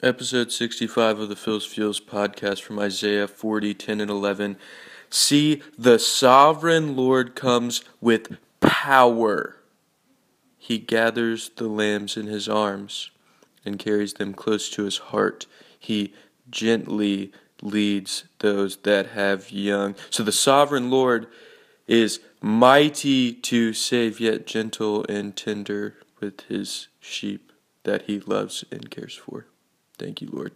Episode 65 of the Phil's Feels podcast from Isaiah 40, 10 and 11. See, the sovereign Lord comes with power. He gathers the lambs in his arms and carries them close to his heart. He gently leads those that have young. So the sovereign Lord is mighty to save, yet gentle and tender with his sheep that he loves and cares for. Thank you, Lord.